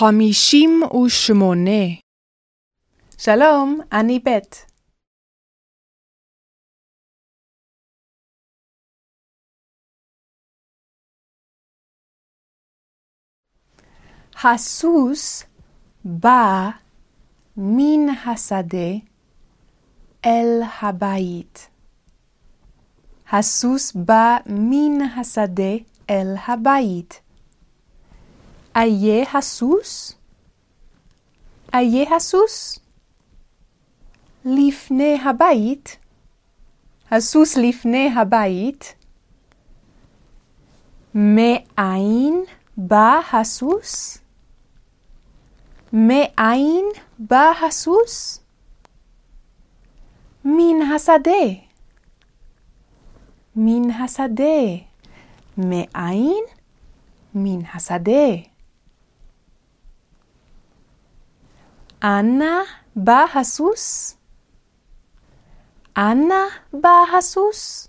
חמישים ושמונה. שלום, אני בית. הסוס בא מן השדה אל הבית. הסוס בא מן השדה אל הבית. איה הסוס? איה הסוס? לפני הבית? הסוס לפני הבית? מאין בא הסוס? מאין בא הסוס? מן השדה. מן השדה. מאין? מן השדה. אנה בא הסוס? אנה בא הסוס?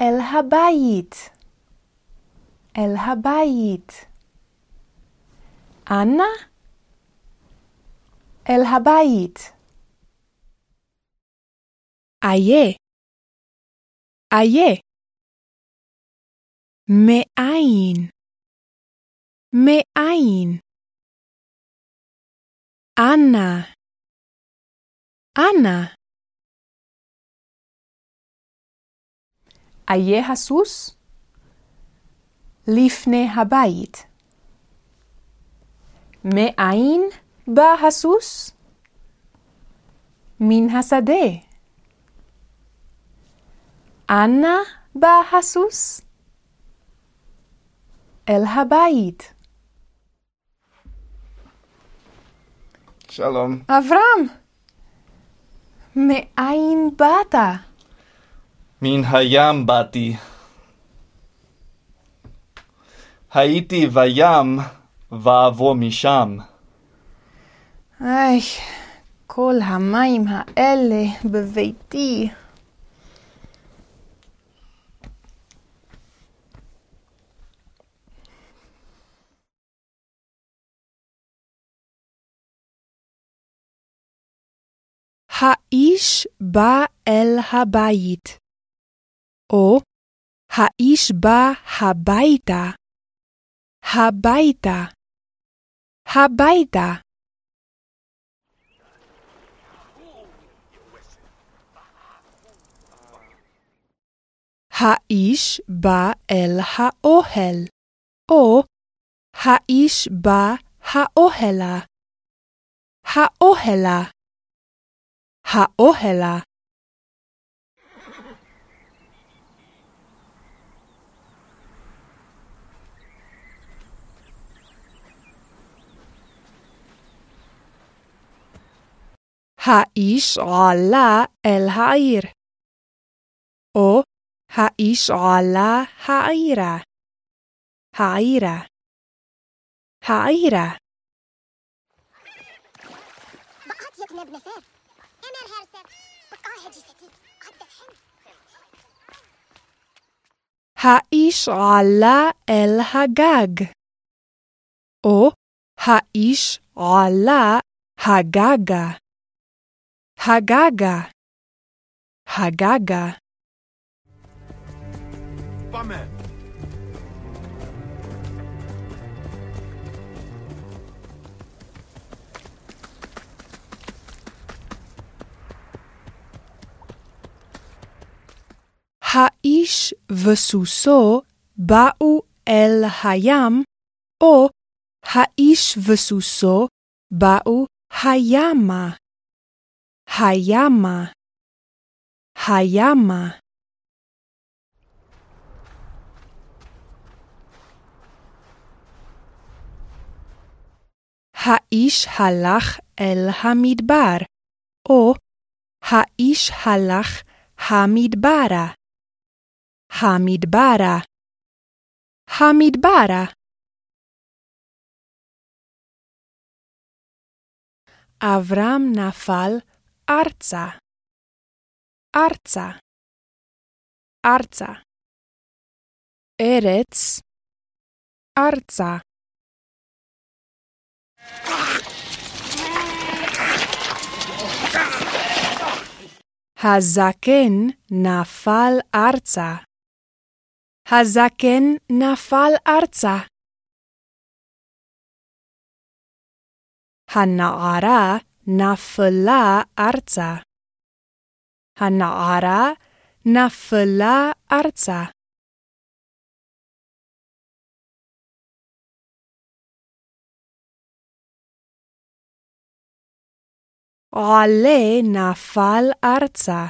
אל הבית. אל הבית. אנה? אל הבית. איה. איה. מאין. מאין. אנה. אנה. איה הסוס? לפני הבית. מאין בא הסוס? מן השדה. אנה בא הסוס? אל הבית. שלום. אברהם, מאין באת? מן הים באתי. הייתי בים ואעבור משם. איי, כל המים האלה בביתי. האיש בא אל הבית, או האיש בא הביתה, הביתה, הביתה. האיש בא אל האוהל, או האיש בא האוהלה, האוהלה, האוהלה. האיש עלה אל העיר, או האיש עלה העירה, העירה, העירה. بقات يا ابن Hemen بقاها هايش على الحجاج أو هايش على هجاجا هجاجا هجاجة. האיש וסוסו באו אל הים, או האיש וסוסו באו הימה. הימה. הימה. האיש הלך אל המדבר, או האיש הלך המדברה. המדברה. המדברה. אברהם נפל ארצה. ארצה. ארצה. ארץ. ארצה. הזקן נפל ארצה. הזקן נפל ארצה. הנערה נפלה ארצה. הנערה נפלה ארצה. עלה נפל ארצה.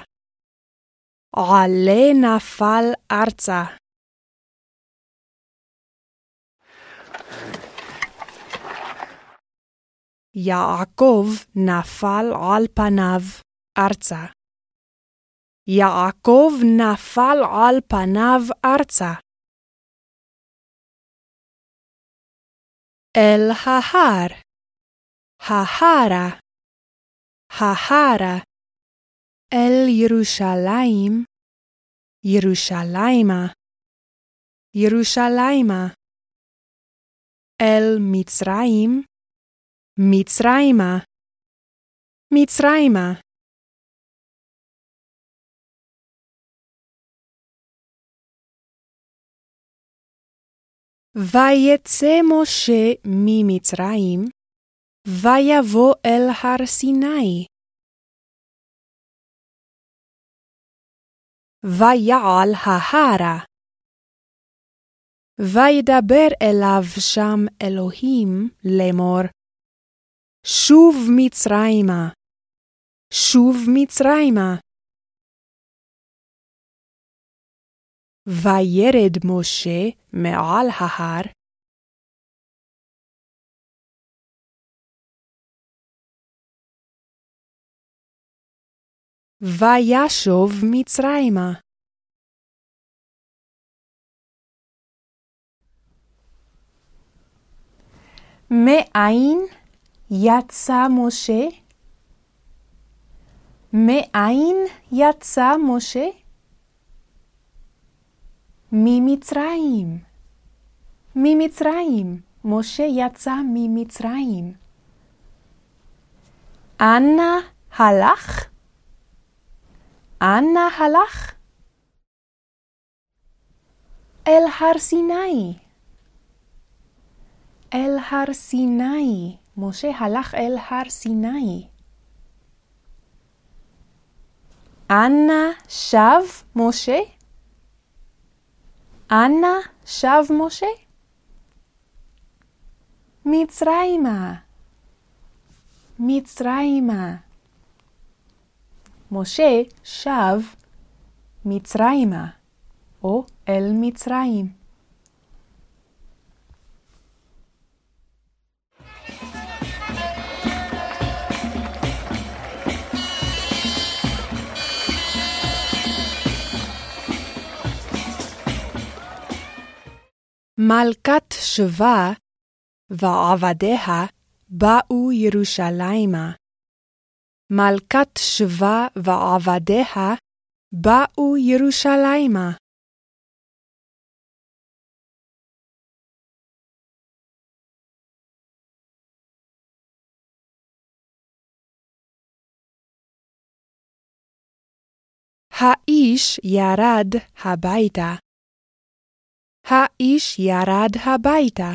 עלה נפל ארצה. יעקב נפל על פניו ארצה. יעקב נפל על פניו ארצה. אל ההר, ההרה, ההרה, אל ירושלים, ירושלימה, ירושלימה, אל מצרים, מצרימה, מצרימה. ויצא משה ממצרים, ויבוא אל הר סיני. ויעל ההרה. וידבר אליו שם אלוהים לאמור, שוב מצרימה, שוב מצרימה. וירד משה מעל ההר, וישוב מצרימה. מאין יצא משה? מאין יצא משה? ממצרים. ממצרים. משה יצא ממצרים. אנה הלך? אנה הלך? אל הר סיני. אל הר סיני. משה הלך אל הר סיני. אנה שב משה? אנה שב משה? מצרימה. מצרימה. משה שב מצרימה, או אל מצרים. מלכת שבא ועבדיה באו ירושלימה. מלכת שבא ועבדיה באו ירושלימה. האיש ירד הביתה. האיש ירד הביתה.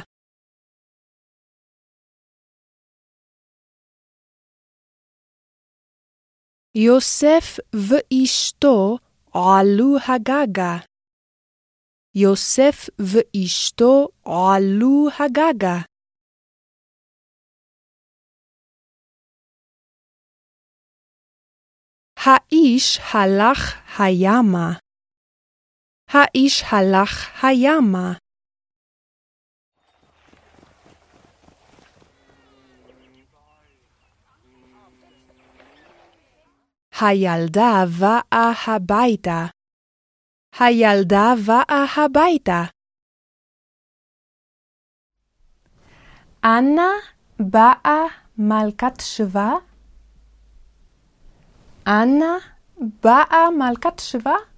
יוסף ואשתו עלו הגגה. יוסף ואשתו עלו הגגה. האיש הלך הימה. האיש הלך הימה. הילדה באה הביתה. הילדה באה הביתה. אנה באה מלכת שבא? אנה באה מלכת שבא?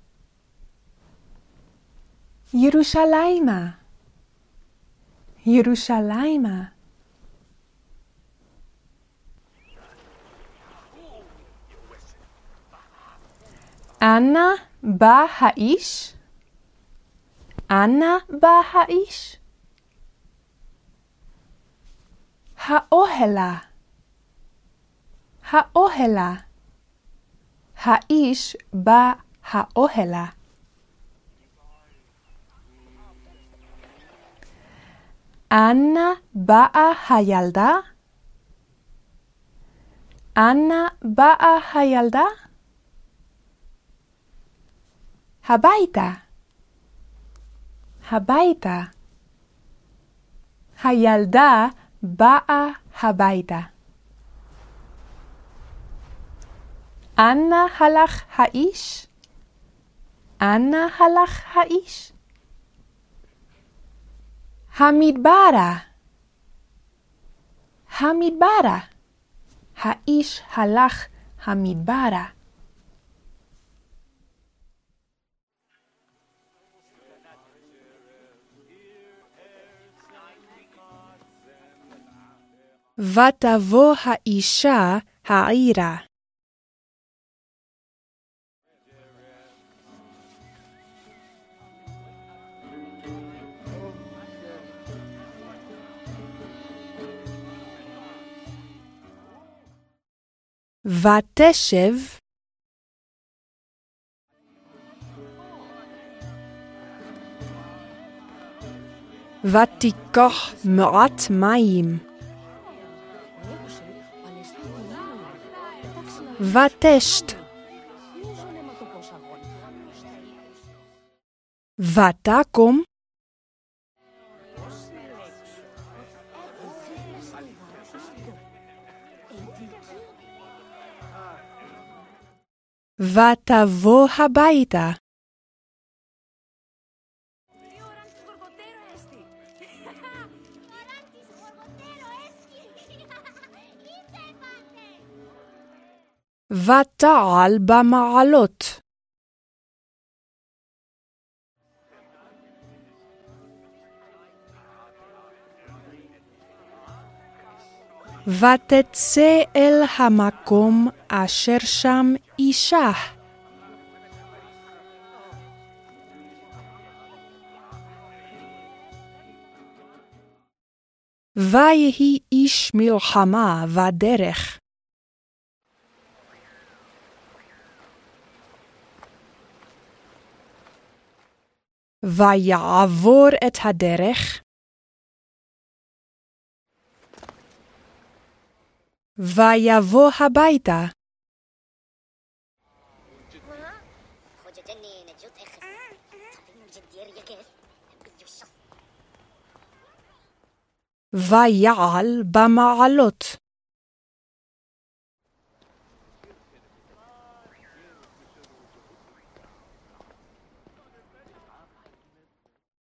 ירושלימה, ירושלימה. אנה בא האיש? אנה בא האיש? האוהלה, האוהלה. האיש בא האוהלה. אנה באה הילדה? אנה באה הילדה? הביתה. הביתה. הילדה באה הביתה. אנה הלך האיש? אנה הלך האיש? המדברה. המדברה. האיש הלך המדברה. ותבוא האישה העירה. ותשב ותיקח מעט מים. ותשת. ותקום ותבוא הביתה. ותעל במעלות. ותצא אל המקום אשר שם אישה. ויהי איש מלחמה בדרך. ויעבור את הדרך, ויבוא הביתה. ויעל במעלות.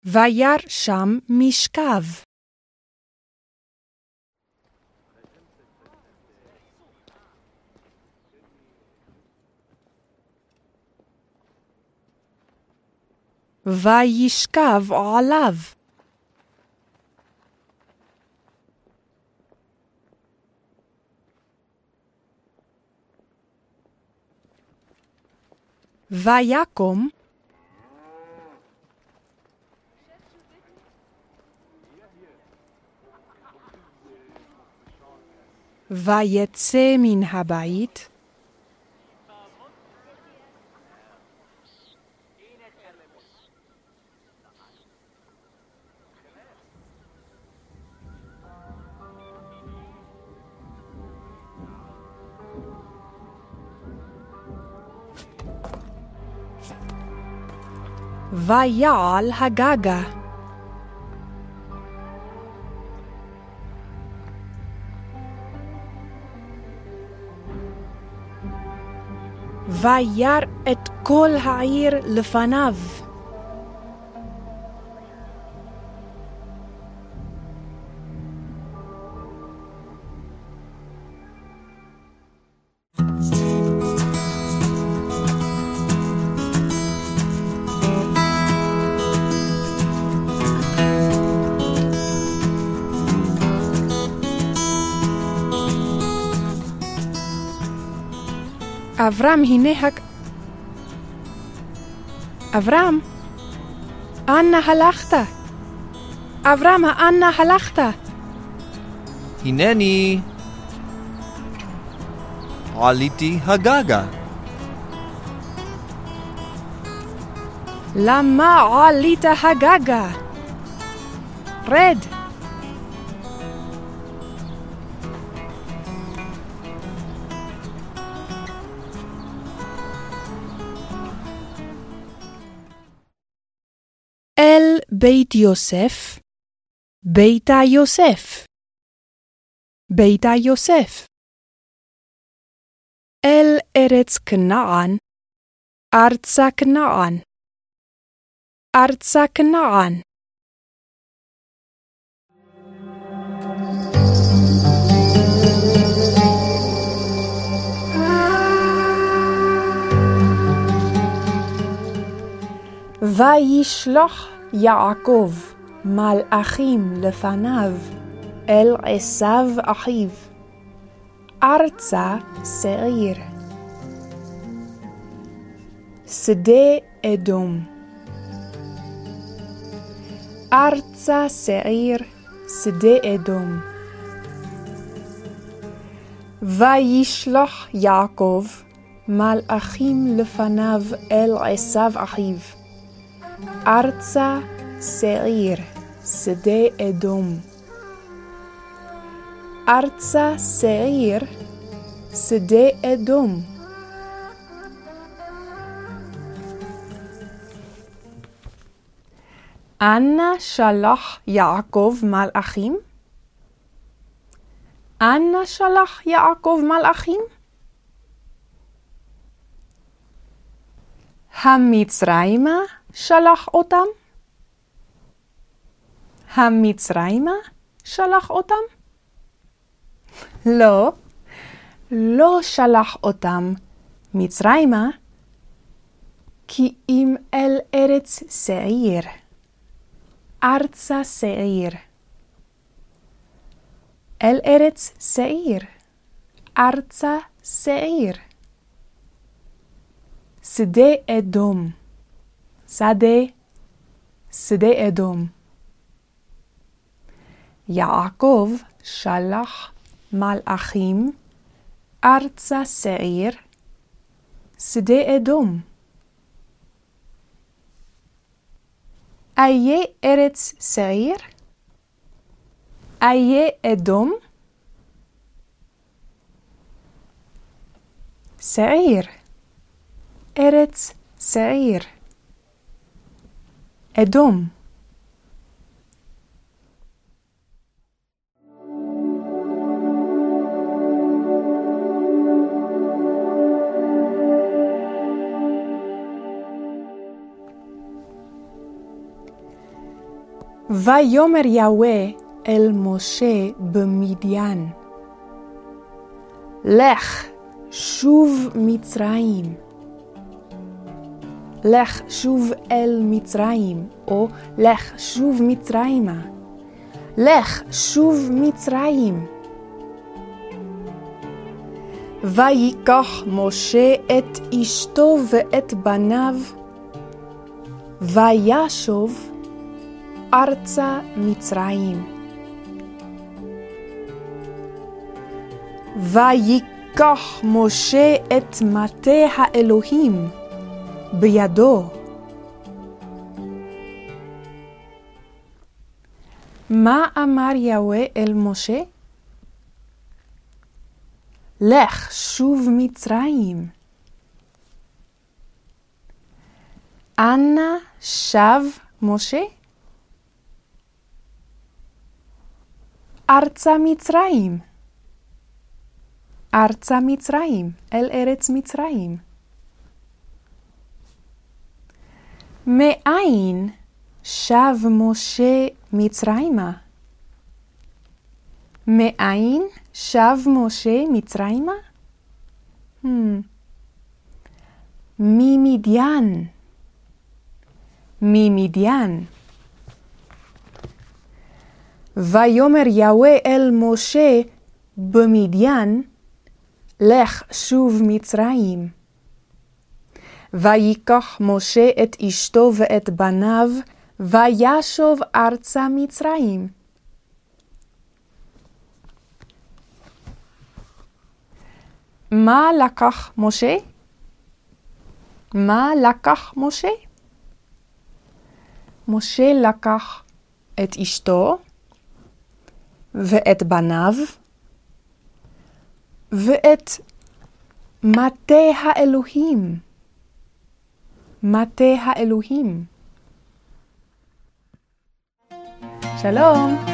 וירא שם משכב. וישכב עליו. ויקום ויצא מן הבית ויעל הגגה. וירא את כל העיר לפניו. אברהם הנה הק... אברהם, אנה הלכת? אברהם, אנה הלכת? הנני עליתי הגגה. למה עלית הגגה? בית יוסף, ביתה יוסף. ביתה יוסף. אל ארץ כנען, ארצה כנען. ארצה כנען. וישלח יעקב מלאכים לפניו אל עשיו אחיו, ארצה שעיר. שדה אדום. ארצה שעיר, שדה אדום. וישלח יעקב מלאכים לפניו אל עשיו אחיו, ארצה שעיר, שדה אדום. ארצה שעיר, שדה אדום. אנה שלח יעקב מלאכים? אנה שלח יעקב מלאכים? המצרימה שלח אותם? המצרימה שלח אותם? לא, לא שלח אותם מצרימה, כי אם אל ארץ שעיר, ארצה שעיר. אל ארץ שעיר, ארצה שעיר. שדה אדום, שדה, שדה אדום. יעקב שלח מלאכים ארצה שעיר, שדה אדום. איה ארץ שעיר? איה אדום? שעיר, ארץ שעיר. אדום. ויאמר יהוה אל משה במדיין, לך שוב מצרים. לך שוב אל מצרים, או לך שוב מצרימה. לך שוב מצרים. ויקח משה את אשתו ואת בניו, וישוב ארצה מצרים. ויקח משה את מטה האלוהים בידו. מה אמר יהוה אל משה? לך שוב מצרים. אנה שב משה? ארצה מצרים. ארצה מצרים, אל ארץ מצרים. מאין שב משה מצרימה? מאין שב משה מצרימה? Hmm. ממדיין. ממדיין. ויאמר יהוה אל משה במדיין, לך שוב מצרים. ויקח משה את אשתו ואת בניו, וישוב ארצה מצרים. מה לקח משה? מה לקח משה? משה לקח את אשתו ואת בניו ואת מטה האלוהים. מטה האלוהים. שלום.